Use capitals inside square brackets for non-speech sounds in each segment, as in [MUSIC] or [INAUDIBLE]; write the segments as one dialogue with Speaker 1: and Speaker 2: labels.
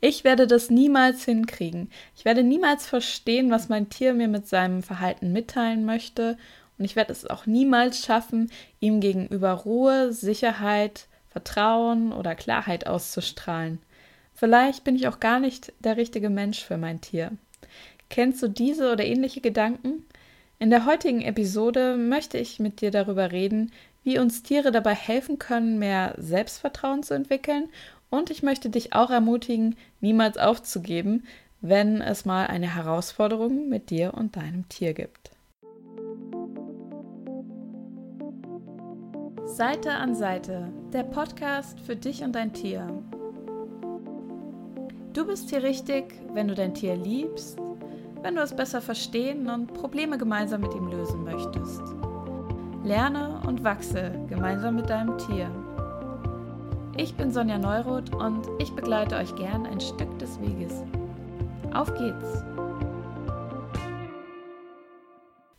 Speaker 1: Ich werde das niemals hinkriegen. Ich werde niemals verstehen, was mein Tier mir mit seinem Verhalten mitteilen möchte. Und ich werde es auch niemals schaffen, ihm gegenüber Ruhe, Sicherheit, Vertrauen oder Klarheit auszustrahlen. Vielleicht bin ich auch gar nicht der richtige Mensch für mein Tier. Kennst du diese oder ähnliche Gedanken? In der heutigen Episode möchte ich mit dir darüber reden, wie uns Tiere dabei helfen können, mehr Selbstvertrauen zu entwickeln und ich möchte dich auch ermutigen, niemals aufzugeben, wenn es mal eine Herausforderung mit dir und deinem Tier gibt. Seite an Seite, der Podcast für dich und dein Tier. Du bist hier richtig, wenn du dein Tier liebst, wenn du es besser verstehen und Probleme gemeinsam mit ihm lösen möchtest. Lerne und wachse gemeinsam mit deinem Tier. Ich bin Sonja Neuroth und ich begleite euch gern ein Stück des Weges. Auf geht's!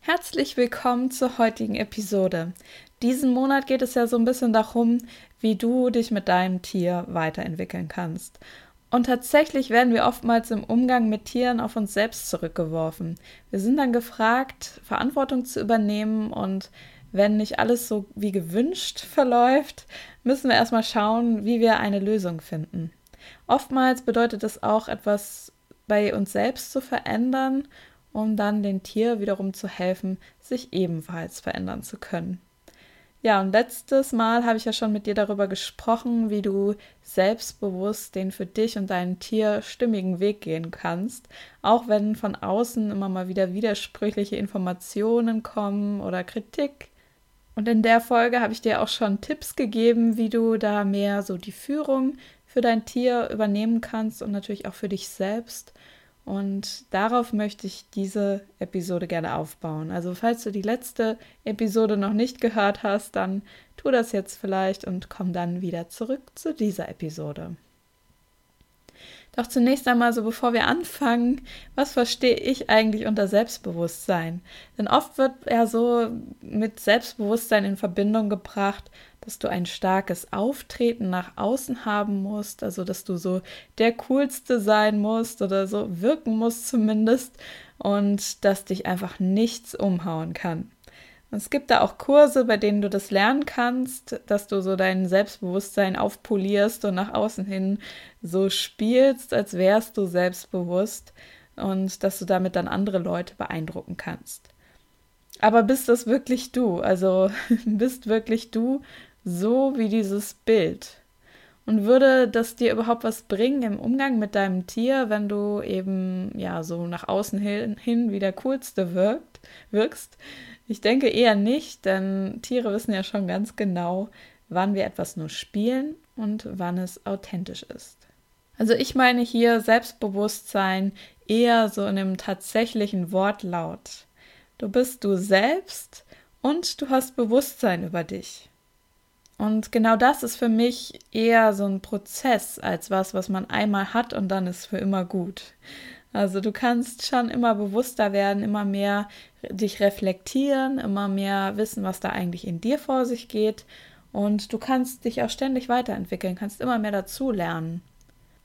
Speaker 1: Herzlich willkommen zur heutigen Episode. Diesen Monat geht es ja so ein bisschen darum, wie du dich mit deinem Tier weiterentwickeln kannst. Und tatsächlich werden wir oftmals im Umgang mit Tieren auf uns selbst zurückgeworfen. Wir sind dann gefragt, Verantwortung zu übernehmen und wenn nicht alles so wie gewünscht verläuft, müssen wir erstmal schauen, wie wir eine Lösung finden. Oftmals bedeutet es auch, etwas bei uns selbst zu verändern, um dann dem Tier wiederum zu helfen, sich ebenfalls verändern zu können. Ja, und letztes Mal habe ich ja schon mit dir darüber gesprochen, wie du selbstbewusst den für dich und dein Tier stimmigen Weg gehen kannst, auch wenn von außen immer mal wieder widersprüchliche Informationen kommen oder Kritik und in der Folge habe ich dir auch schon Tipps gegeben, wie du da mehr so die Führung für dein Tier übernehmen kannst und natürlich auch für dich selbst. Und darauf möchte ich diese Episode gerne aufbauen. Also falls du die letzte Episode noch nicht gehört hast, dann tu das jetzt vielleicht und komm dann wieder zurück zu dieser Episode. Doch zunächst einmal so, bevor wir anfangen, was verstehe ich eigentlich unter Selbstbewusstsein? Denn oft wird ja so mit Selbstbewusstsein in Verbindung gebracht, dass du ein starkes Auftreten nach außen haben musst, also dass du so der Coolste sein musst oder so wirken musst zumindest und dass dich einfach nichts umhauen kann. Es gibt da auch Kurse, bei denen du das lernen kannst, dass du so dein Selbstbewusstsein aufpolierst und nach außen hin so spielst, als wärst du selbstbewusst und dass du damit dann andere Leute beeindrucken kannst. Aber bist das wirklich du? Also [LAUGHS] bist wirklich du so wie dieses Bild? Und würde das dir überhaupt was bringen im Umgang mit deinem Tier, wenn du eben ja so nach außen hin, hin wie der coolste wirkt, wirkst? Ich denke eher nicht, denn Tiere wissen ja schon ganz genau, wann wir etwas nur spielen und wann es authentisch ist. Also ich meine hier Selbstbewusstsein eher so in einem tatsächlichen Wortlaut. Du bist du selbst und du hast Bewusstsein über dich. Und genau das ist für mich eher so ein Prozess als was, was man einmal hat und dann ist für immer gut. Also du kannst schon immer bewusster werden, immer mehr dich reflektieren, immer mehr wissen, was da eigentlich in dir vor sich geht. Und du kannst dich auch ständig weiterentwickeln, kannst immer mehr dazu lernen.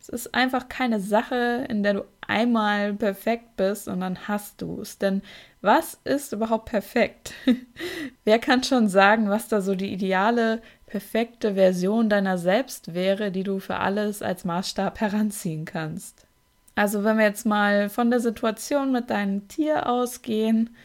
Speaker 1: Es ist einfach keine Sache, in der du einmal perfekt bist und dann hast du es. Denn was ist überhaupt perfekt? [LAUGHS] Wer kann schon sagen, was da so die ideale, perfekte Version deiner selbst wäre, die du für alles als Maßstab [LAUGHS] heranziehen kannst? Also wenn wir jetzt mal von der Situation mit deinem Tier ausgehen,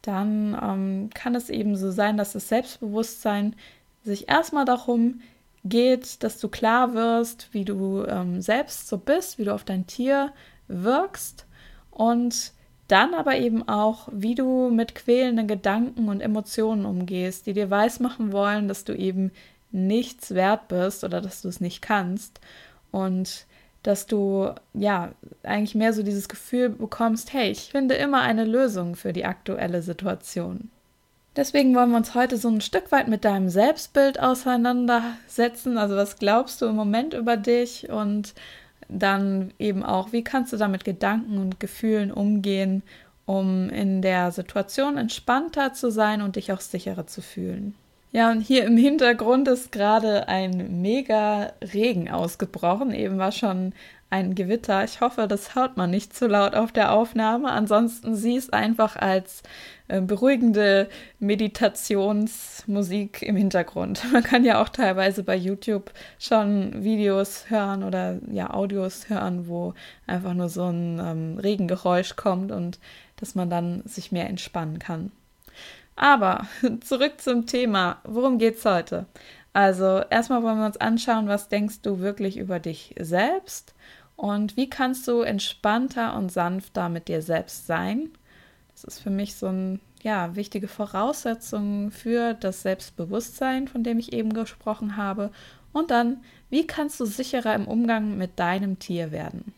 Speaker 1: dann ähm, kann es eben so sein, dass das Selbstbewusstsein sich erstmal darum geht, dass du klar wirst, wie du ähm, selbst so bist, wie du auf dein Tier wirkst und dann aber eben auch, wie du mit quälenden Gedanken und Emotionen umgehst, die dir weismachen wollen, dass du eben nichts wert bist oder dass du es nicht kannst. Und dass du ja eigentlich mehr so dieses Gefühl bekommst, hey, ich finde immer eine Lösung für die aktuelle Situation. Deswegen wollen wir uns heute so ein Stück weit mit deinem Selbstbild auseinandersetzen. Also was glaubst du im Moment über dich und dann eben auch, wie kannst du da mit Gedanken und Gefühlen umgehen, um in der Situation entspannter zu sein und dich auch sicherer zu fühlen. Ja, und hier im Hintergrund ist gerade ein mega Regen ausgebrochen. Eben war schon ein Gewitter. Ich hoffe, das hört man nicht zu laut auf der Aufnahme. Ansonsten sieh es einfach als äh, beruhigende Meditationsmusik im Hintergrund. [LAUGHS] Man kann ja auch teilweise bei YouTube schon Videos hören oder ja Audios hören, wo einfach nur so ein ähm, Regengeräusch kommt und dass man dann sich mehr entspannen kann. Aber [LAUGHS] zurück zum Thema. Worum geht's heute? Also erstmal wollen wir uns anschauen, was denkst du wirklich über dich selbst und wie kannst du entspannter und sanfter mit dir selbst sein. Das ist für mich so eine ja, wichtige Voraussetzung für das Selbstbewusstsein, von dem ich eben gesprochen habe. Und dann, wie kannst du sicherer im Umgang mit deinem Tier werden?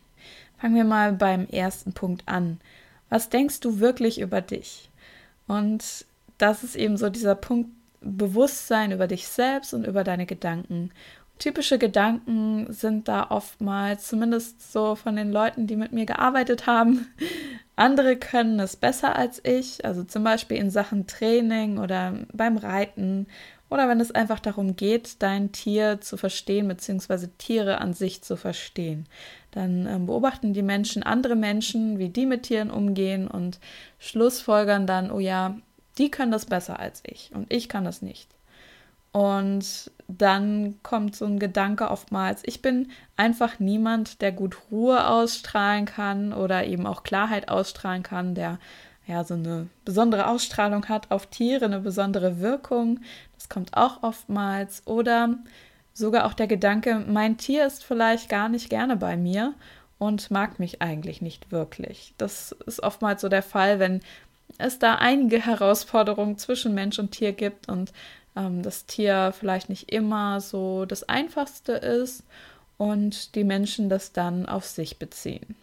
Speaker 1: Fangen wir mal beim ersten Punkt an. Was denkst du wirklich über dich? Und das ist eben so dieser Punkt, Bewusstsein über dich selbst und über deine Gedanken. Typische Gedanken sind da oftmals, zumindest so von den Leuten, die mit mir gearbeitet haben. [LAUGHS] Andere können es besser als ich, also zum Beispiel in Sachen Training oder beim Reiten oder wenn es einfach darum geht, dein Tier zu verstehen, beziehungsweise Tiere an sich zu verstehen. Dann ähm, beobachten die Menschen andere Menschen, wie die mit Tieren umgehen und schlussfolgern dann, oh ja, die können das besser als ich und ich kann das nicht. Und dann kommt so ein Gedanke oftmals, ich bin einfach niemand, der gut Ruhe ausstrahlen kann oder eben auch Klarheit ausstrahlen kann, der ja so eine besondere Ausstrahlung hat auf Tiere, eine besondere Wirkung. Das kommt auch oftmals. Oder sogar auch der Gedanke, mein Tier ist vielleicht gar nicht gerne bei mir und mag mich eigentlich nicht wirklich. Das ist oftmals so der Fall, wenn es da einige Herausforderungen zwischen Mensch und Tier gibt und ähm, das Tier vielleicht nicht immer so das Einfachste ist und die Menschen das dann auf sich beziehen.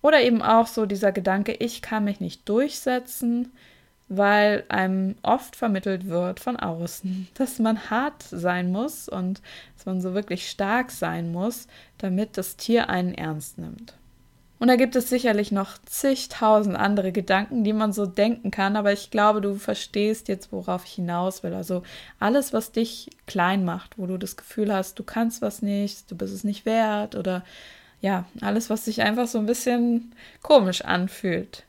Speaker 1: Oder eben auch so dieser Gedanke, ich kann mich nicht durchsetzen, weil einem oft vermittelt wird von außen, [LAUGHS] dass man hart sein muss und dass man so wirklich stark sein muss, damit das Tier einen ernst nimmt. Und da gibt es sicherlich noch zigtausend andere Gedanken, die man so denken kann, aber ich glaube, du verstehst jetzt, worauf ich hinaus will. Also alles, was dich klein macht, wo du das Gefühl hast, du kannst was nicht, du bist es nicht wert oder ja, alles, was sich einfach so ein bisschen komisch anfühlt.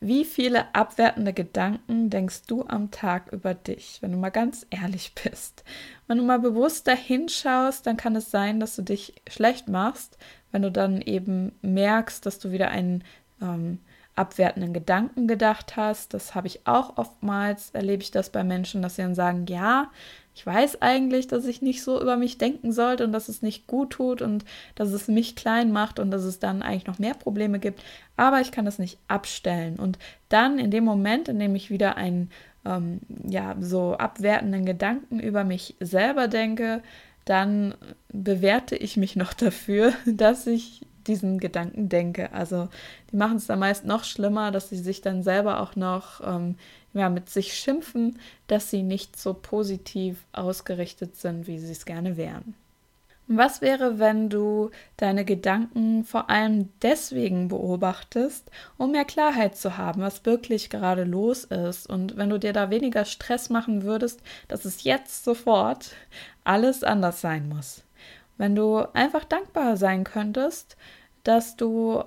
Speaker 1: Wie viele abwertende Gedanken denkst du am Tag über dich, wenn du mal ganz ehrlich [LAUGHS] bist? Wenn du mal bewusst dahinschaust, dann kann es sein, dass du dich schlecht machst, wenn du dann eben merkst, dass du wieder einen ähm, abwertenden Gedanken gedacht hast. Das habe ich auch oftmals, erlebe ich das bei Menschen, dass sie dann sagen, ja, ich weiß eigentlich, dass ich nicht so über mich denken sollte und dass es nicht gut tut und dass es mich klein macht und dass es dann eigentlich noch mehr Probleme gibt, aber ich kann das nicht abstellen. Und dann in dem Moment, in dem ich wieder einen ähm, ja, so abwertenden Gedanken über mich selber denke, dann bewerte ich mich noch [LAUGHS] dafür, dass ich diesen Gedanken denke. Also die machen es dann meist noch schlimmer, dass sie sich dann selber auch noch ähm, ja, mit sich schimpfen, dass sie nicht so positiv ausgerichtet sind, wie sie es gerne wären. Was wäre, wenn du deine Gedanken vor allem deswegen beobachtest, um mehr Klarheit zu haben, was wirklich gerade los ist? Und wenn du dir da weniger Stress machen würdest, dass es jetzt sofort alles anders sein muss. Wenn du einfach dankbar sein könntest, dass du,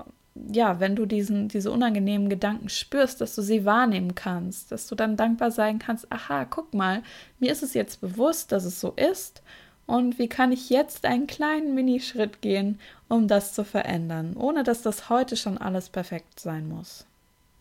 Speaker 1: ja, wenn du diesen, diese unangenehmen Gedanken spürst, dass du sie wahrnehmen kannst, dass du dann dankbar sein kannst, aha, guck mal, mir ist es jetzt bewusst, dass es so ist und wie kann ich jetzt einen kleinen Minischritt gehen, um das zu verändern, ohne dass das heute schon alles perfekt sein muss.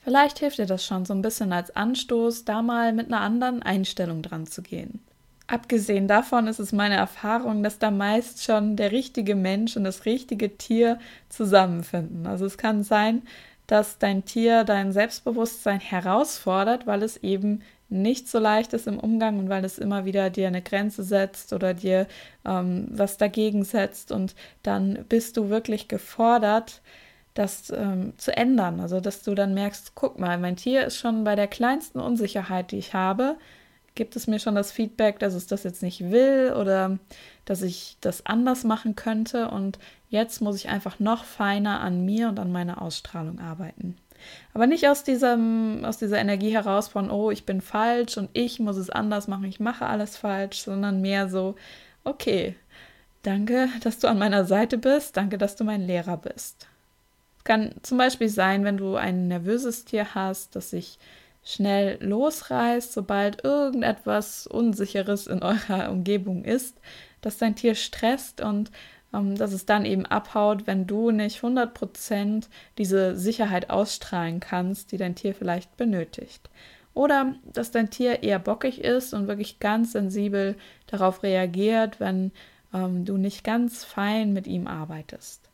Speaker 1: Vielleicht hilft dir das schon so ein bisschen als Anstoß, da mal mit einer anderen Einstellung dran zu gehen. Abgesehen davon ist es meine Erfahrung, dass da meist schon der richtige Mensch und das richtige Tier zusammenfinden. Also es kann sein, dass dein Tier dein Selbstbewusstsein herausfordert, weil es eben nicht so leicht ist im Umgang und weil es immer wieder dir eine Grenze setzt oder dir ähm, was dagegen setzt und dann bist du wirklich gefordert, das ähm, zu ändern. Also dass du dann merkst, guck mal, mein Tier ist schon bei der kleinsten Unsicherheit, die ich habe, gibt es mir schon das Feedback, dass es das jetzt nicht will oder dass ich das anders machen könnte und jetzt muss ich einfach noch feiner an mir und an meiner Ausstrahlung arbeiten. Aber nicht aus, diesem, aus dieser Energie heraus von, oh, ich bin falsch und ich muss es anders machen, ich mache alles falsch, sondern mehr so, okay, Danke, dass du an meiner Seite bist. Danke, dass du mein Lehrer bist. Kann zum Beispiel sein, wenn du ein nervöses Tier hast, das sich schnell losreißt, sobald irgendetwas Unsicheres in eurer Umgebung ist, dass dein Tier stresst und ähm, dass es dann eben abhaut, wenn du nicht 100% diese Sicherheit ausstrahlen kannst, die dein Tier vielleicht benötigt. Oder dass dein Tier eher bockig ist und wirklich ganz sensibel darauf reagiert, wenn ähm, du nicht ganz fein mit ihm arbeitest.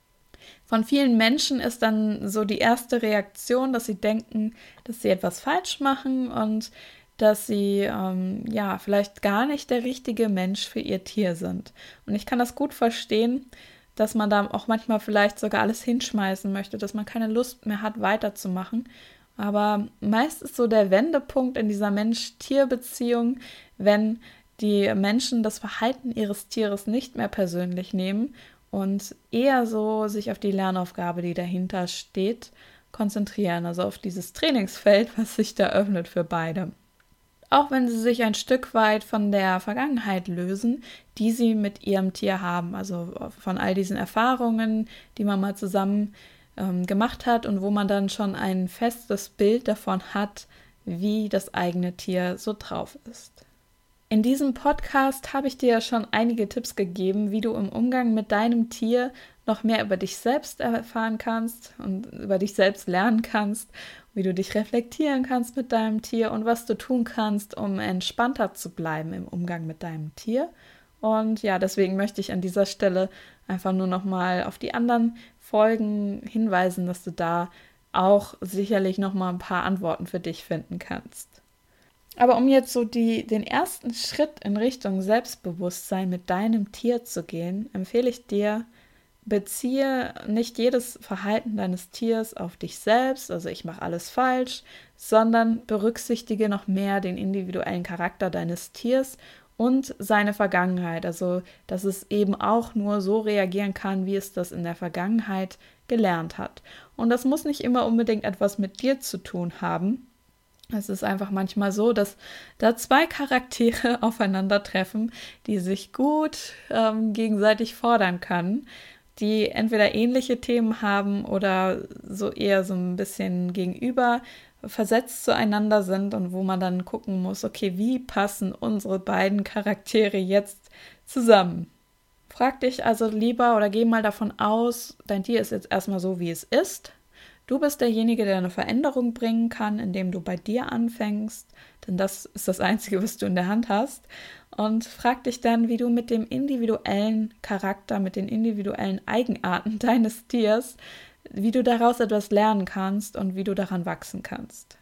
Speaker 1: Von vielen Menschen ist dann so die erste Reaktion, dass sie denken, dass sie etwas falsch machen und dass sie ähm, ja vielleicht gar nicht der richtige Mensch für ihr Tier sind. Und ich kann das gut verstehen, dass man da auch manchmal vielleicht sogar alles hinschmeißen möchte, dass man keine Lust mehr hat, weiterzumachen. Aber meist ist so der Wendepunkt in dieser Mensch-Tier-Beziehung, wenn die Menschen das Verhalten ihres Tieres nicht mehr persönlich nehmen und eher so sich auf die Lernaufgabe, die dahinter steht, konzentrieren, also auf dieses Trainingsfeld, was sich da öffnet für beide. Auch wenn sie sich ein Stück weit von der Vergangenheit lösen, die sie mit ihrem Tier haben, also von all diesen Erfahrungen, die man mal zusammen ähm, gemacht hat und wo man dann schon ein festes Bild davon hat, wie das eigene Tier so drauf ist. In diesem Podcast habe ich dir ja schon einige Tipps gegeben, wie du im Umgang mit deinem Tier noch mehr über dich selbst erfahren kannst und über dich selbst lernen kannst, wie du dich reflektieren kannst mit deinem Tier und was du tun kannst, um entspannter zu bleiben im Umgang mit deinem Tier. Und ja, deswegen möchte ich an dieser Stelle einfach nur noch mal auf die anderen Folgen hinweisen, dass du da auch sicherlich noch mal ein paar Antworten für dich finden kannst. Aber um jetzt so die, den ersten Schritt in Richtung Selbstbewusstsein mit deinem Tier zu gehen, empfehle ich dir, beziehe nicht jedes Verhalten deines Tiers auf dich selbst, also ich mache alles falsch, sondern berücksichtige noch mehr den individuellen Charakter deines Tiers und seine Vergangenheit, also dass es eben auch nur so reagieren kann, wie es das in der Vergangenheit gelernt hat. Und das muss nicht immer unbedingt etwas mit dir zu tun haben, es ist einfach manchmal so, dass da zwei Charaktere [LAUGHS] aufeinandertreffen, die sich gut ähm, gegenseitig fordern können, die entweder ähnliche Themen haben oder so eher so ein bisschen gegenüber versetzt zueinander sind und wo man dann gucken muss, okay, wie passen unsere beiden Charaktere jetzt zusammen? Frag dich also lieber oder geh mal davon aus, dein Tier ist jetzt erstmal so, wie es ist Du bist derjenige, der eine Veränderung bringen kann, indem du bei dir anfängst, denn das ist das Einzige, was du in der Hand hast. Und frag dich dann, wie du mit dem individuellen Charakter, mit den individuellen Eigenarten [LAUGHS] deines Tiers, wie du daraus etwas lernen kannst und wie du daran wachsen kannst.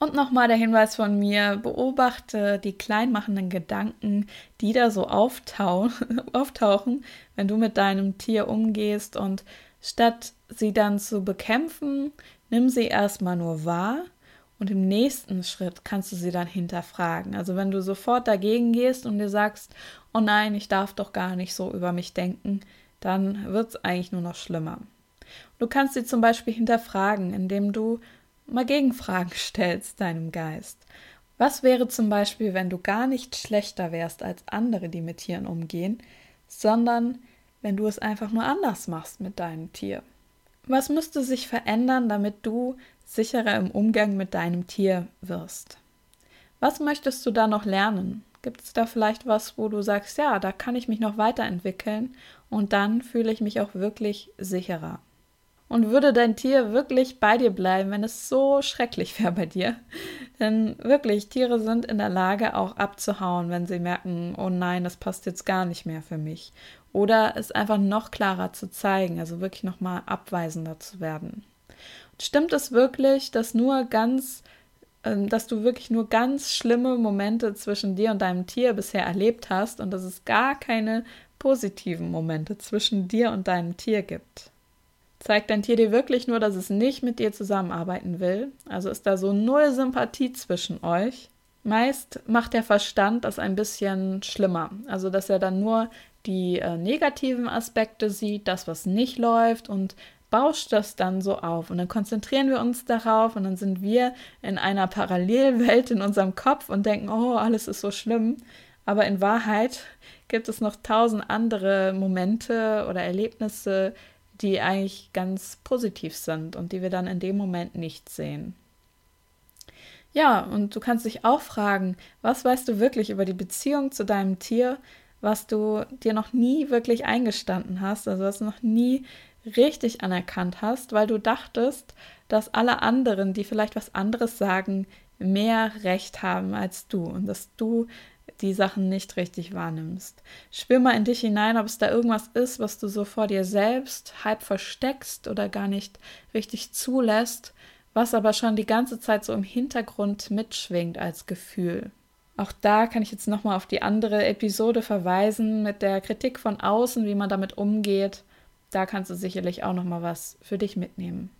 Speaker 1: Und nochmal der Hinweis von mir, beobachte die kleinmachenden Gedanken, die da so [LAUGHS] auftauchen, wenn du mit deinem Tier umgehst und statt sie dann zu bekämpfen, nimm sie erstmal nur wahr und im nächsten Schritt kannst du sie dann hinterfragen. Also wenn du sofort dagegen gehst und dir sagst, oh nein, ich darf doch gar nicht so über mich denken, dann wird es eigentlich nur noch schlimmer. Du kannst sie zum Beispiel hinterfragen, indem du mal Gegenfragen [LAUGHS] stellst deinem Geist. Was wäre zum Beispiel, wenn du gar nicht schlechter wärst als andere, die mit Tieren umgehen, sondern wenn du es einfach nur anders machst mit deinem Tier? Was müsste sich verändern, damit du sicherer im Umgang mit deinem Tier wirst? Was möchtest du da noch lernen? Gibt es da vielleicht was, wo du sagst, ja, da kann ich mich noch weiterentwickeln und dann fühle ich mich auch wirklich sicherer? Und würde dein Tier wirklich bei dir bleiben, wenn es so schrecklich [LAUGHS] wäre bei dir? Denn wirklich, Tiere sind in der Lage, auch abzuhauen, wenn sie merken, oh nein, das passt jetzt gar nicht mehr für mich oder es einfach noch klarer zu zeigen, also wirklich nochmal abweisender zu werden. Stimmt es wirklich, dass nur ganz, ähm, dass du wirklich nur ganz schlimme Momente zwischen dir und deinem Tier bisher erlebt hast und dass es gar keine positiven Momente zwischen dir und deinem Tier gibt? Zeigt dein Tier dir wirklich nur, dass es nicht mit dir zusammenarbeiten will? Also ist da so null Sympathie zwischen euch? Meist macht der Verstand das ein bisschen schlimmer. Also, dass er dann nur die äh, negativen Aspekte sieht, das, was nicht läuft und bauscht das dann so auf. Und dann konzentrieren wir uns darauf und dann sind wir in einer Parallelwelt in unserem Kopf und denken, oh, alles ist so schlimm. Aber in Wahrheit gibt es noch tausend andere Momente oder Erlebnisse, die eigentlich ganz positiv sind und die wir dann in dem Moment nicht sehen. Ja, und du kannst dich auch fragen, was weißt du wirklich über die Beziehung zu deinem Tier, was du dir noch nie wirklich eingestanden hast, also was du noch nie richtig anerkannt hast, weil du dachtest, dass alle anderen, die vielleicht was anderes sagen, mehr Recht haben als du und dass du die Sachen nicht richtig wahrnimmst. Spür mal in dich hinein, ob es da irgendwas ist, was du so vor dir selbst halb versteckst oder gar nicht richtig zulässt, was aber schon die ganze Zeit so im Hintergrund mitschwingt als Gefühl. Auch da kann ich jetzt nochmal auf die andere Episode verweisen mit der Kritik von außen, wie man damit umgeht. Da kannst du sicherlich auch nochmal was für dich mitnehmen.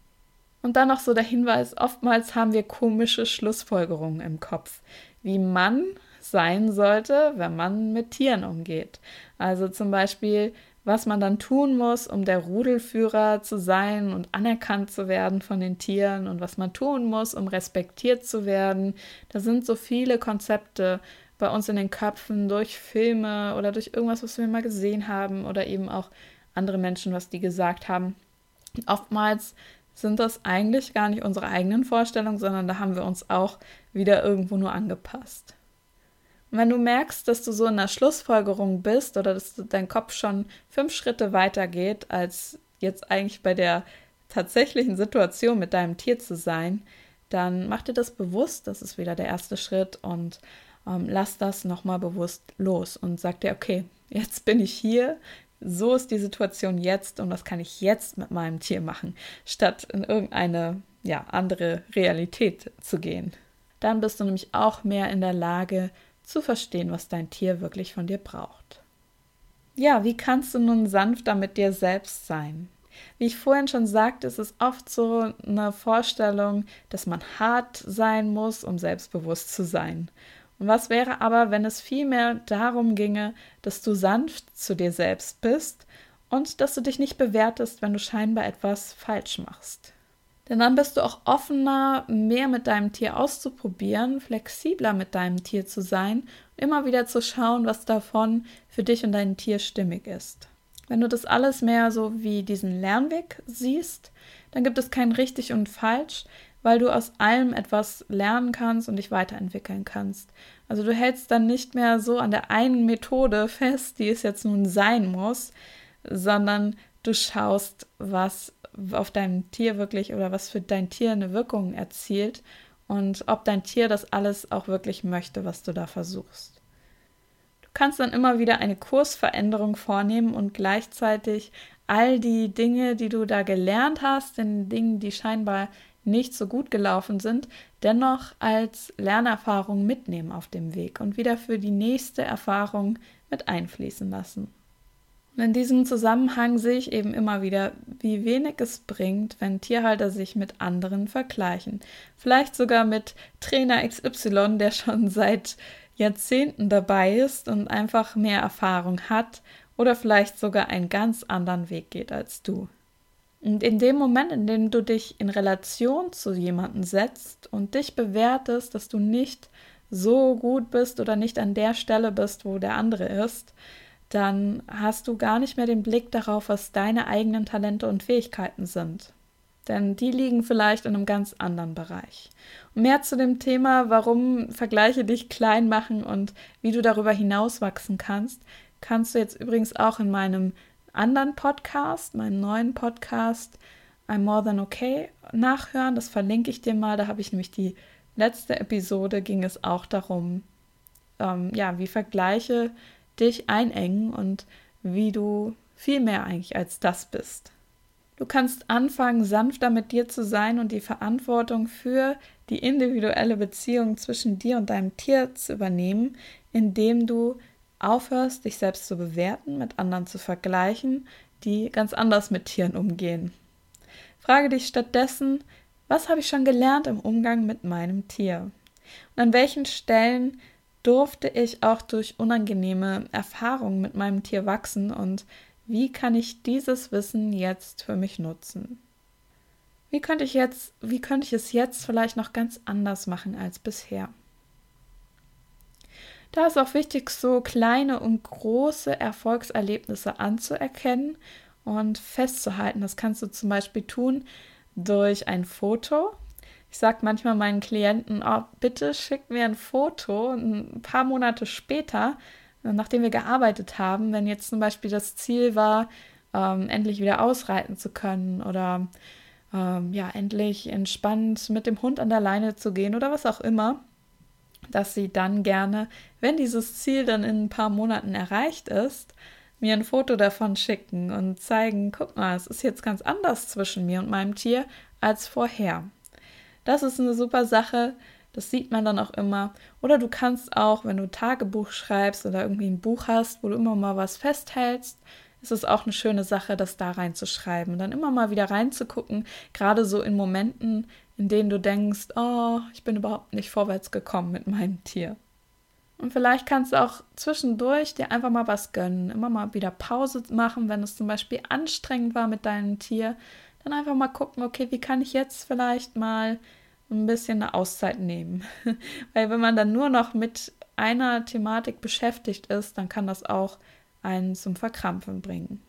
Speaker 1: Und dann noch so der Hinweis, oftmals haben wir komische Schlussfolgerungen im Kopf, wie man sein sollte, wenn man mit Tieren umgeht. Also zum Beispiel, was man dann tun muss, um der Rudelführer zu sein und anerkannt zu werden von den Tieren und was man tun muss, um respektiert zu werden. Da sind so viele Konzepte bei uns in den Köpfen durch Filme oder durch irgendwas, was wir mal gesehen haben oder eben auch andere Menschen, was die gesagt haben. Oftmals sind das eigentlich gar nicht unsere eigenen Vorstellungen, sondern da haben wir uns auch wieder irgendwo nur angepasst. Wenn du merkst, dass du so in der Schlussfolgerung bist oder dass dein Kopf schon fünf Schritte weiter geht, als jetzt eigentlich bei der tatsächlichen Situation mit deinem Tier zu sein, dann mach dir das bewusst, das ist wieder der erste Schritt und ähm, lass das nochmal bewusst los und sag dir, okay, jetzt bin ich hier, so ist die Situation jetzt und was kann ich jetzt mit meinem Tier machen, statt in irgendeine ja, andere Realität zu gehen. Dann bist du nämlich auch mehr in der Lage zu verstehen, was dein Tier wirklich von dir braucht. Ja, wie kannst du nun sanfter mit dir selbst sein? Wie ich vorhin schon sagte, ist es oft so eine Vorstellung, dass man hart sein muss, um selbstbewusst zu sein. Und was wäre aber, wenn es vielmehr darum ginge, dass du sanft zu dir selbst bist und dass du dich nicht bewertest, wenn du scheinbar etwas falsch machst? Denn dann bist du auch offener, mehr mit deinem Tier auszuprobieren, flexibler mit deinem Tier zu sein und immer wieder zu schauen, was davon für dich und dein Tier stimmig ist. Wenn du das alles mehr so wie diesen Lernweg siehst, dann gibt es kein richtig und falsch, weil du aus allem etwas lernen kannst und dich weiterentwickeln kannst. Also du hältst dann nicht mehr so an der einen Methode fest, die es jetzt nun sein muss, sondern du schaust, was auf deinem Tier wirklich oder was für dein Tier eine Wirkung erzielt und ob dein Tier das alles auch wirklich möchte, was du da versuchst. Du kannst dann immer wieder eine Kursveränderung vornehmen und gleichzeitig all die Dinge, die du da gelernt hast, den Dingen, die scheinbar nicht so gut gelaufen sind, dennoch als Lernerfahrung mitnehmen auf dem Weg und wieder für die nächste Erfahrung mit einfließen lassen. Und in diesem Zusammenhang sehe ich eben immer wieder, wie wenig es bringt, wenn Tierhalter sich mit anderen vergleichen. Vielleicht sogar mit Trainer XY, der schon [LAUGHS] seit Jahrzehnten dabei ist und einfach mehr Erfahrung hat oder vielleicht sogar einen ganz anderen Weg geht als du. Und in dem Moment, in dem du dich in Relation zu jemandem setzt und dich bewertest, dass du nicht so gut bist oder nicht an der Stelle bist, wo der andere ist, dann hast du gar nicht mehr den Blick darauf, was deine eigenen Talente und Fähigkeiten sind. Denn die liegen vielleicht in einem ganz anderen Bereich. Und mehr zu dem Thema, warum Vergleiche dich klein machen und wie du darüber hinaus wachsen kannst, kannst du jetzt übrigens auch in meinem anderen Podcast, meinen neuen Podcast I'm More Than Okay nachhören. Das verlinke ich dir mal. Da habe ich nämlich die letzte Episode, ging es auch darum, ähm, ja, wie Vergleiche dich einengen und wie du viel mehr eigentlich als das bist. Du kannst anfangen, sanfter mit dir zu sein und die Verantwortung für die individuelle Beziehung zwischen dir und deinem Tier zu übernehmen, indem du aufhörst, dich selbst zu bewerten, mit anderen zu vergleichen, die ganz anders mit Tieren umgehen. Frage dich stattdessen, was habe ich schon gelernt im Umgang mit meinem Tier? Und an welchen Stellen durfte ich auch durch unangenehme Erfahrungen mit meinem Tier wachsen und wie kann ich dieses Wissen jetzt für mich nutzen? Wie könnte ich jetzt, wie könnte ich es jetzt vielleicht noch ganz anders machen als bisher? Da ist auch wichtig, so kleine und große Erfolgserlebnisse anzuerkennen und festzuhalten. Das kannst du zum Beispiel tun durch ein Foto. Ich sage manchmal meinen Klienten, oh, bitte schickt mir ein Foto ein paar Monate später, nachdem wir gearbeitet haben, wenn jetzt zum Beispiel das Ziel war, ähm, endlich wieder ausreiten zu können oder ähm, ja, endlich entspannt mit dem Hund an der Leine zu gehen oder was auch immer, dass sie dann gerne, wenn dieses Ziel dann in ein paar Monaten erreicht ist, mir ein Foto davon schicken und zeigen, guck mal, es ist jetzt ganz anders zwischen mir und meinem Tier als vorher. Das ist eine super Sache, das sieht man dann auch immer. Oder du kannst auch, wenn du Tagebuch schreibst oder irgendwie ein Buch hast, wo du immer mal was festhältst, ist es auch eine schöne Sache, das da reinzuschreiben und dann immer mal wieder reinzugucken, gerade so in Momenten, in denen du denkst, oh, ich bin überhaupt nicht vorwärts gekommen mit meinem Tier. Und vielleicht kannst du auch zwischendurch dir einfach mal was gönnen, immer mal wieder Pause machen, wenn es zum Beispiel anstrengend war mit deinem Tier, dann einfach mal gucken, okay, wie kann ich jetzt vielleicht mal ein bisschen eine Auszeit nehmen. [LAUGHS] Weil wenn man dann nur noch mit einer Thematik beschäftigt ist, dann kann das auch einen zum Verkrampfen bringen.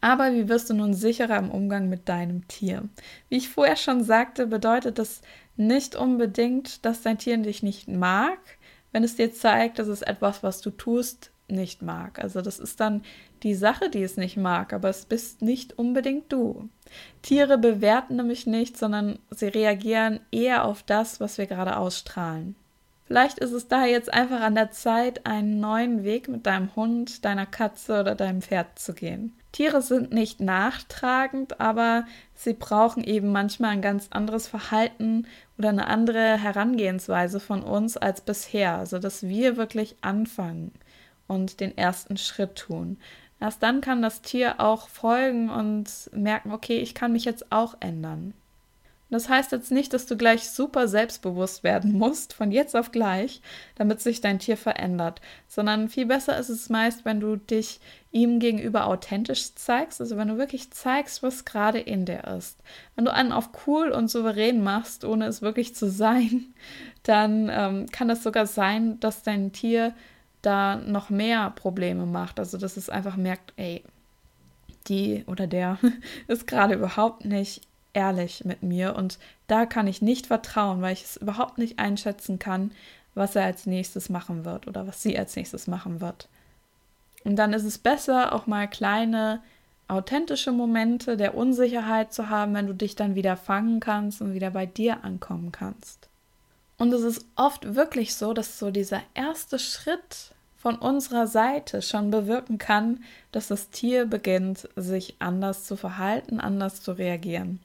Speaker 1: Aber wie wirst du nun sicherer im Umgang mit deinem Tier? Wie ich vorher schon sagte, bedeutet das nicht unbedingt, dass dein Tier dich nicht mag, wenn es dir zeigt, dass es etwas, was du tust, nicht mag. Also das ist dann die Sache, die es nicht mag, aber es bist nicht unbedingt du. Tiere bewerten nämlich nicht, sondern sie reagieren eher auf das, was wir gerade ausstrahlen. Vielleicht ist es da jetzt einfach an der Zeit, einen neuen Weg mit deinem Hund, deiner Katze oder deinem Pferd zu gehen. Tiere sind nicht nachtragend, aber sie brauchen eben manchmal ein ganz anderes Verhalten oder eine andere Herangehensweise von uns als bisher, sodass wir wirklich anfangen und den ersten Schritt tun. Erst dann kann das Tier auch folgen und merken, okay, ich kann mich jetzt auch ändern. Das heißt jetzt nicht, dass du gleich super selbstbewusst werden [LAUGHS] musst, von jetzt auf gleich, damit sich dein Tier verändert, sondern viel besser ist es meist, wenn du dich ihm gegenüber authentisch zeigst, also wenn du wirklich zeigst, was gerade in dir ist. Wenn du einen auf cool und souverän machst, ohne es wirklich zu [LAUGHS] sein, dann ähm, kann es sogar sein, dass dein Tier da noch mehr Probleme macht, also dass es einfach merkt, ey, die oder der [LAUGHS] ist gerade überhaupt nicht ehrlich mit mir und da kann ich nicht vertrauen, weil ich es überhaupt nicht einschätzen kann, was er als nächstes machen wird oder was sie als nächstes machen wird. Und dann ist es besser, auch mal kleine, authentische Momente der Unsicherheit zu haben, wenn du dich dann wieder fangen kannst und wieder bei dir ankommen kannst. Und es ist oft wirklich so, dass so dieser erste Schritt von unserer Seite schon bewirken kann, dass das Tier beginnt, sich anders zu verhalten, anders zu reagieren.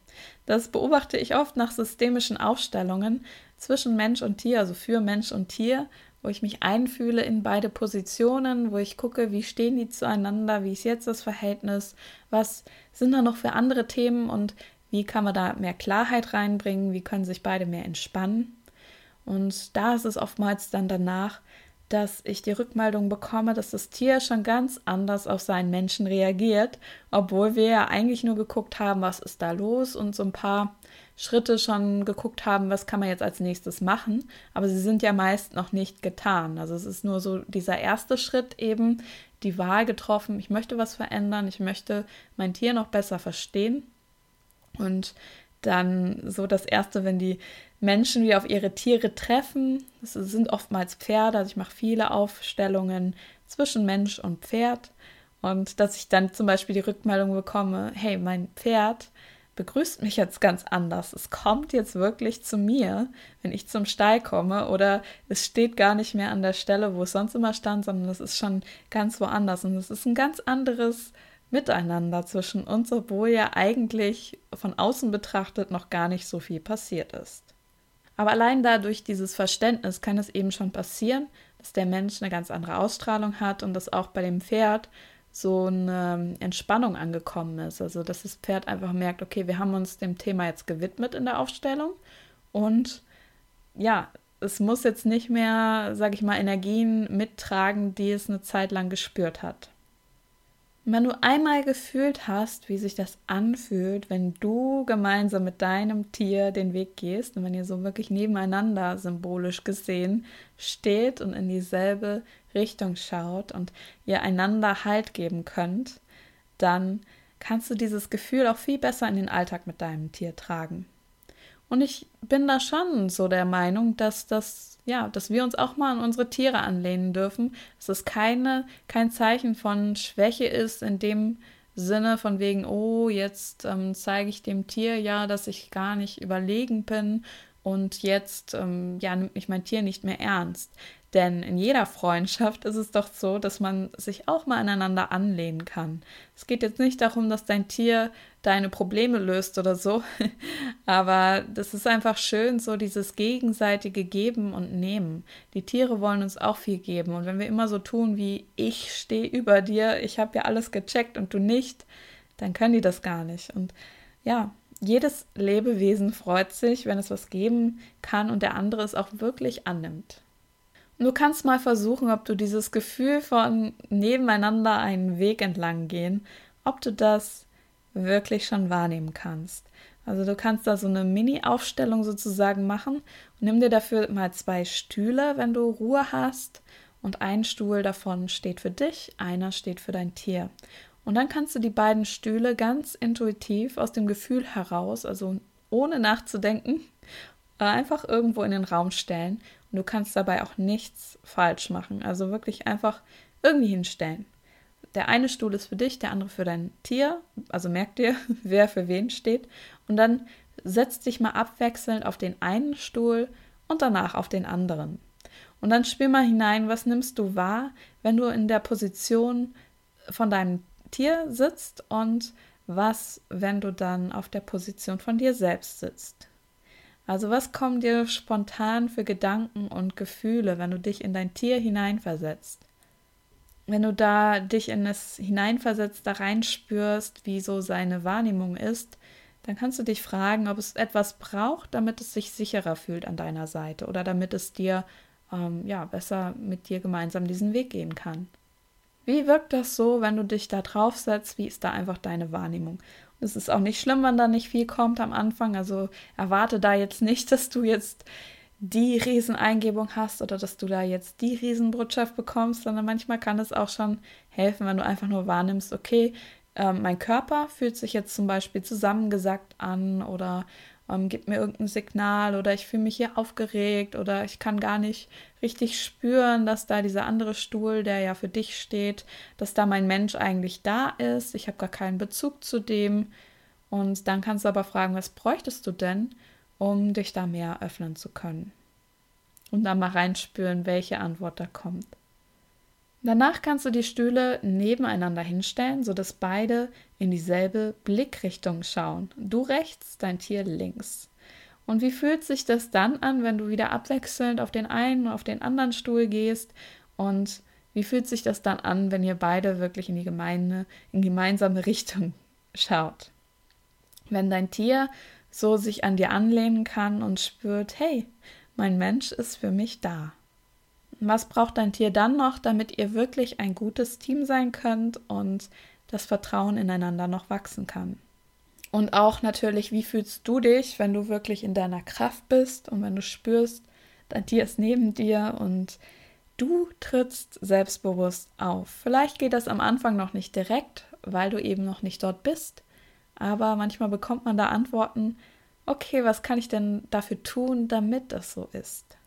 Speaker 1: Das beobachte ich oft nach systemischen Aufstellungen zwischen Mensch und Tier, also für Mensch und Tier, wo ich mich einfühle in beide Positionen, wo ich gucke, wie stehen die zueinander, wie ist jetzt das Verhältnis, was sind da noch für andere Themen und wie kann man da mehr Klarheit reinbringen, wie können sich beide mehr entspannen. Und da ist es oftmals dann danach, dass ich die Rückmeldung bekomme, dass das Tier schon ganz anders auf seinen Menschen reagiert, obwohl wir ja eigentlich nur geguckt haben, was ist da los und so ein paar Schritte schon geguckt haben, was kann man jetzt als nächstes machen, aber sie sind ja meist noch nicht getan. Also es ist nur so dieser erste Schritt eben, die Wahl getroffen, ich möchte was verändern, ich möchte mein Tier noch besser verstehen und dann so das erste, wenn die Menschen wieder auf ihre Tiere treffen. Das sind oftmals Pferde, also ich mache viele Aufstellungen zwischen Mensch und Pferd. Und dass ich dann zum Beispiel die Rückmeldung bekomme, hey, mein Pferd begrüßt mich jetzt ganz anders. Es kommt jetzt wirklich zu mir, wenn ich zum Stall komme, oder es steht gar nicht mehr an der Stelle, wo es sonst immer stand, sondern es ist schon ganz woanders. Und es ist ein ganz anderes Miteinander zwischen uns, obwohl ja eigentlich von außen betrachtet noch gar nicht so viel passiert ist. Aber allein dadurch dieses Verständnis kann es eben schon passieren, dass der Mensch eine ganz andere Ausstrahlung hat und dass auch bei dem Pferd so eine Entspannung angekommen ist. Also dass das Pferd einfach merkt, okay, wir haben uns dem Thema jetzt gewidmet in der Aufstellung und ja, es muss jetzt nicht mehr, sage ich mal, Energien mittragen, die es eine Zeit lang gespürt hat. Wenn du einmal gefühlt hast, wie sich das anfühlt, wenn du gemeinsam mit deinem Tier den Weg gehst und wenn ihr so wirklich nebeneinander symbolisch gesehen steht und in dieselbe Richtung schaut und ihr einander Halt geben könnt, dann kannst du dieses Gefühl auch viel besser in den Alltag mit deinem Tier tragen. Und ich bin da schon so der Meinung, dass das, ja, dass wir uns auch mal an unsere Tiere anlehnen dürfen, dass es keine, kein Zeichen von Schwäche ist, in dem Sinne von wegen, oh, jetzt ähm, zeige ich dem Tier ja, dass ich gar nicht überlegen bin und jetzt ähm, ja, nimmt mich mein Tier nicht mehr ernst. Denn in jeder Freundschaft ist es doch so, dass man sich auch mal aneinander anlehnen kann. Es geht jetzt nicht darum, dass dein Tier deine Probleme löst oder so, [LAUGHS] aber das ist einfach schön, so dieses gegenseitige Geben und Nehmen. Die Tiere wollen uns auch viel geben und wenn wir immer so tun wie ich stehe über dir, ich habe ja alles gecheckt und du nicht, dann können die das gar nicht. Und ja, jedes Lebewesen freut sich, wenn es was geben kann und der andere es auch wirklich annimmt. Du kannst mal versuchen, ob du dieses Gefühl von nebeneinander einen Weg entlang gehen, ob du das wirklich schon wahrnehmen kannst. Also du kannst da so eine Mini-Aufstellung sozusagen machen und nimm dir dafür mal zwei Stühle, wenn du Ruhe hast. Und ein Stuhl davon steht für dich, einer steht für dein Tier. Und dann kannst du die beiden Stühle ganz intuitiv aus dem Gefühl heraus, also ohne nachzudenken, äh, einfach irgendwo in den Raum stellen. Und du kannst dabei auch nichts falsch machen. Also wirklich einfach irgendwie hinstellen. Der eine Stuhl ist für dich, der andere für dein Tier. Also merk dir, [LAUGHS] wer für wen steht. Und dann setz dich mal abwechselnd auf den einen Stuhl und danach auf den anderen. Und dann spür mal hinein, was nimmst du wahr, wenn du in der Position von deinem Tier sitzt und was, wenn du dann auf der Position von dir selbst sitzt. Also was kommen dir spontan für Gedanken und Gefühle, wenn du dich in dein Tier hineinversetzt? Wenn du da dich in es hineinversetzt, da reinspürst, wie so seine Wahrnehmung ist, dann kannst du dich fragen, ob es etwas braucht, damit es sich sicherer fühlt an deiner Seite oder damit es dir ähm, ja besser mit dir gemeinsam diesen Weg gehen kann. Wie wirkt das so, wenn du dich da draufsetzt? Wie ist da einfach deine Wahrnehmung? Es ist auch nicht schlimm, wenn da nicht viel kommt am Anfang. Also erwarte da jetzt nicht, [LAUGHS] dass du jetzt die Rieseneingebung hast oder dass du da jetzt die Riesenbotschaft bekommst, sondern manchmal kann es auch schon helfen, wenn du einfach nur wahrnimmst, okay, äh, mein Körper fühlt sich jetzt zum Beispiel zusammengesackt an oder ähm, gibt mir irgendein Signal oder ich fühle mich hier aufgeregt oder ich kann gar nicht richtig spüren, dass da dieser andere Stuhl, der ja für dich steht, dass da mein Mensch eigentlich da ist. Ich habe gar keinen Bezug zu dem. Und dann kannst du aber fragen, was bräuchtest du denn, um dich da mehr öffnen zu können? Und dann mal reinspüren, welche Antwort da kommt. Danach kannst du die Stühle nebeneinander hinstellen, sodass beide in dieselbe Blickrichtung schauen. Du rechts, dein Tier links. Und wie fühlt sich das dann an, wenn du wieder abwechselnd auf den einen und auf den anderen Stuhl gehst? Und wie fühlt sich das dann an, wenn ihr beide wirklich in die gemeine, in gemeinsame [LAUGHS] Richtung schaut? Wenn dein Tier so sich an dir anlehnen kann und spürt, hey, mein Mensch ist für mich da. Was braucht dein Tier dann noch, damit ihr wirklich ein gutes Team sein könnt und das Vertrauen ineinander noch wachsen kann? Und auch natürlich, wie fühlst du dich, wenn du wirklich in deiner Kraft bist und wenn du spürst, dein Tier ist neben dir und du trittst selbstbewusst auf. Vielleicht geht das am Anfang noch nicht direkt, weil du eben noch nicht dort bist, aber manchmal bekommt man da Antworten, okay, was kann ich denn dafür tun, damit das so ist?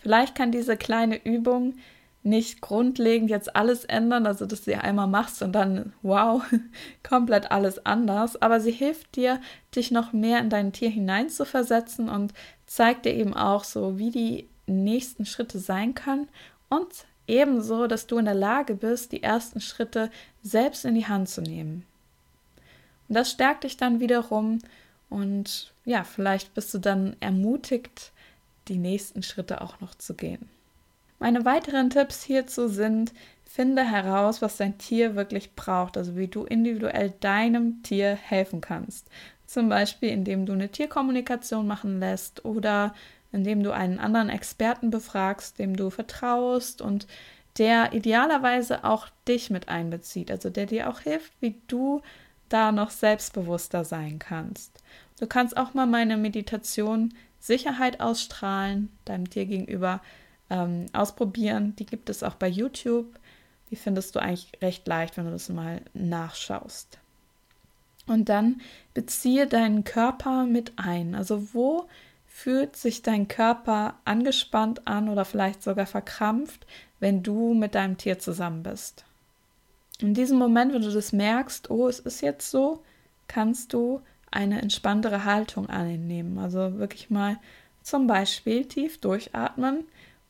Speaker 1: Vielleicht kann diese kleine Übung nicht grundlegend jetzt alles ändern, also dass du sie einmal machst und dann, wow, [LAUGHS] komplett alles anders, aber sie hilft dir, dich noch mehr in dein Tier hineinzuversetzen und zeigt dir eben auch so, wie die nächsten Schritte sein können und ebenso, dass du in der Lage bist, die ersten Schritte selbst in die Hand zu nehmen. Und das stärkt dich dann wiederum und ja, vielleicht bist du dann ermutigt, die nächsten Schritte auch noch zu gehen. Meine weiteren Tipps hierzu sind, finde heraus, was dein Tier wirklich braucht, also wie du individuell deinem Tier helfen kannst. Zum Beispiel, indem du eine Tierkommunikation machen lässt oder indem du einen anderen Experten befragst, dem du vertraust und der idealerweise auch dich mit einbezieht, also der dir auch hilft, wie du da noch selbstbewusster sein kannst. Du kannst auch mal meine Meditation Sicherheit ausstrahlen, deinem Tier gegenüber ähm, ausprobieren. Die gibt es auch bei YouTube. Die findest du eigentlich recht leicht, wenn du das mal nachschaust. Und dann beziehe deinen Körper mit ein. Also wo fühlt sich dein Körper angespannt an oder vielleicht sogar verkrampft, wenn du mit deinem Tier zusammen bist? In diesem Moment, wenn du das merkst, oh, es ist jetzt so, kannst du eine entspanntere Haltung einnehmen. Also wirklich mal zum Beispiel tief durchatmen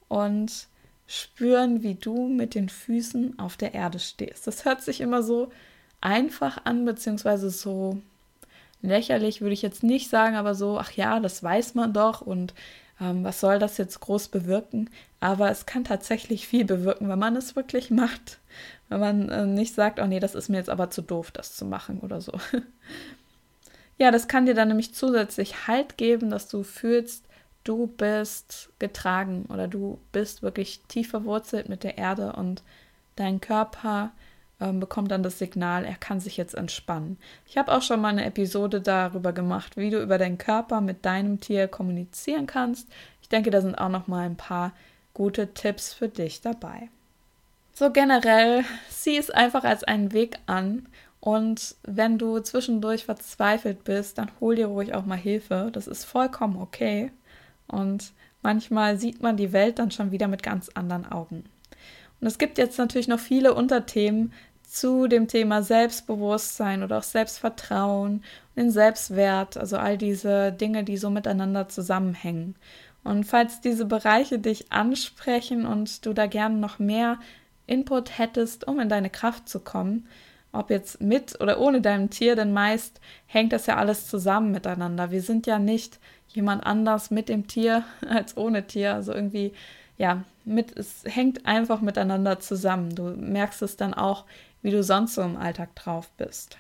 Speaker 1: und spüren, wie du mit den Füßen auf der Erde stehst. Das hört sich immer so einfach an, beziehungsweise so lächerlich würde ich jetzt nicht sagen, aber so, ach ja, das weiß man doch und ähm, was soll das jetzt groß bewirken? Aber es kann tatsächlich viel bewirken, wenn man es wirklich macht. Wenn man äh, nicht sagt, oh nee, das ist mir jetzt aber zu doof, das zu machen oder so. [LAUGHS] ja, das kann dir dann nämlich zusätzlich Halt geben, dass du fühlst, du bist getragen oder du bist wirklich tief verwurzelt mit der Erde und dein Körper ähm, bekommt dann das Signal, er kann sich jetzt entspannen. Ich habe auch schon mal eine Episode darüber gemacht, wie du über deinen Körper mit deinem Tier kommunizieren kannst. Ich denke, da sind auch noch mal ein paar gute Tipps für dich dabei. So generell, [LAUGHS] sieh es einfach als einen Weg an und wenn du zwischendurch verzweifelt bist, dann hol dir ruhig auch mal Hilfe. Das ist vollkommen okay. Und manchmal sieht man die Welt dann schon wieder mit ganz anderen Augen. Und es gibt jetzt natürlich noch viele Unterthemen zu dem Thema Selbstbewusstsein oder auch Selbstvertrauen den Selbstwert, also all diese Dinge, die so miteinander zusammenhängen. Und falls diese Bereiche dich ansprechen und du da gerne noch mehr Input hättest, um in deine Kraft zu kommen, ob jetzt mit oder ohne deinem Tier, denn meist hängt das ja alles zusammen miteinander. Wir sind ja nicht jemand anders mit dem Tier [LAUGHS] als ohne Tier. Also irgendwie, ja, mit, es hängt einfach miteinander zusammen. Du merkst es dann auch, wie du sonst so im Alltag drauf bist.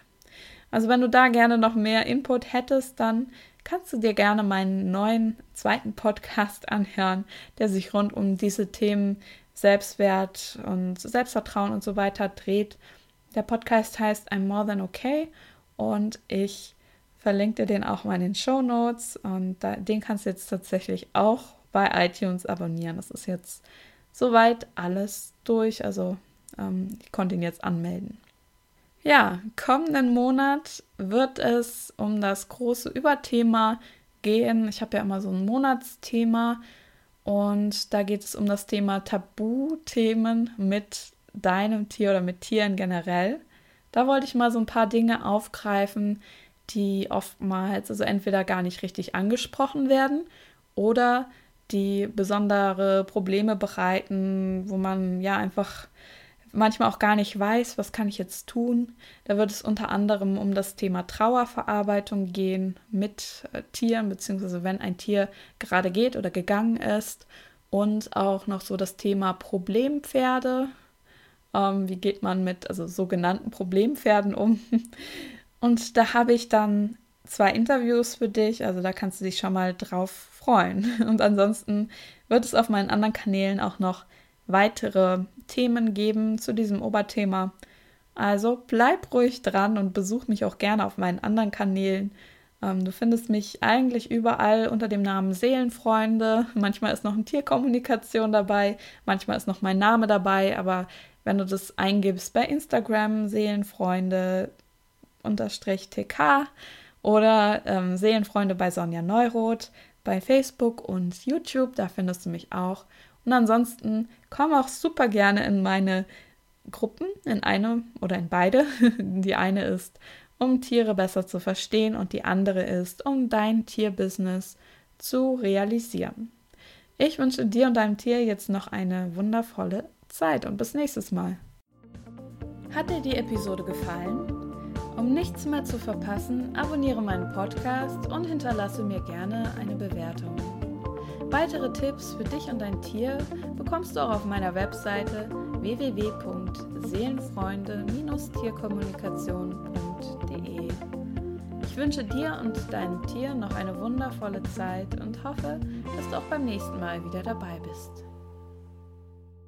Speaker 1: Also wenn du da gerne noch mehr Input hättest, dann kannst du dir gerne meinen neuen zweiten Podcast [LAUGHS] anhören, der sich rund um diese Themen Selbstwert und Selbstvertrauen und so weiter dreht. Der Podcast heißt I'm More Than Okay und ich verlinke dir den auch mal in den Show Notes und da, den kannst du jetzt tatsächlich auch bei iTunes abonnieren. Das ist jetzt soweit alles durch, also ähm, ich konnte ihn jetzt anmelden. Ja, kommenden Monat wird es um das große Überthema gehen. Ich habe ja immer so ein Monatsthema und da geht es um das Thema Tabuthemen mit deinem Tier oder mit Tieren generell. Da wollte ich mal so ein paar Dinge aufgreifen, die oftmals also entweder gar nicht richtig angesprochen werden oder die besondere Probleme bereiten, wo man ja einfach manchmal auch gar nicht weiß, was kann ich jetzt tun. Da wird es unter anderem um das Thema Trauerverarbeitung gehen mit äh, Tieren, beziehungsweise wenn ein Tier gerade geht oder gegangen ist. Und auch noch so das Thema Problempferde. Ähm, wie geht man mit also sogenannten Problempferden um? [LAUGHS] Und da habe ich dann zwei Interviews für dich, also da kannst du dich schon mal drauf freuen. [LAUGHS] Und ansonsten wird es auf meinen anderen Kanälen auch noch weitere Themen geben zu diesem Oberthema. Also bleib ruhig dran und besuch mich auch gerne auf meinen anderen Kanälen. Ähm, du findest mich eigentlich überall unter dem Namen Seelenfreunde. Manchmal ist noch ein Tierkommunikation dabei, manchmal ist noch mein Name dabei, aber wenn du das eingibst bei Instagram, Seelenfreunde unterstrich TK oder ähm, Seelenfreunde bei Sonja Neuroth, bei Facebook und YouTube, da findest du mich auch. Und ansonsten komm auch super gerne in meine Gruppen, in eine oder in beide. [LAUGHS] Die eine ist, um Tiere besser zu verstehen und die andere ist, um dein Tierbusiness zu realisieren. Ich wünsche dir und deinem Tier jetzt noch eine wundervolle Zeit und bis nächstes Mal. Hat dir die Episode gefallen? Um nichts mehr zu verpassen, abonniere meinen Podcast und hinterlasse mir gerne eine Bewertung. Weitere Tipps für dich und dein Tier bekommst du auch auf meiner Webseite www.seelenfreunde-tierkommunikation.de. Ich wünsche dir und deinem Tier noch eine wundervolle Zeit und hoffe, dass du auch beim nächsten Mal wieder dabei bist.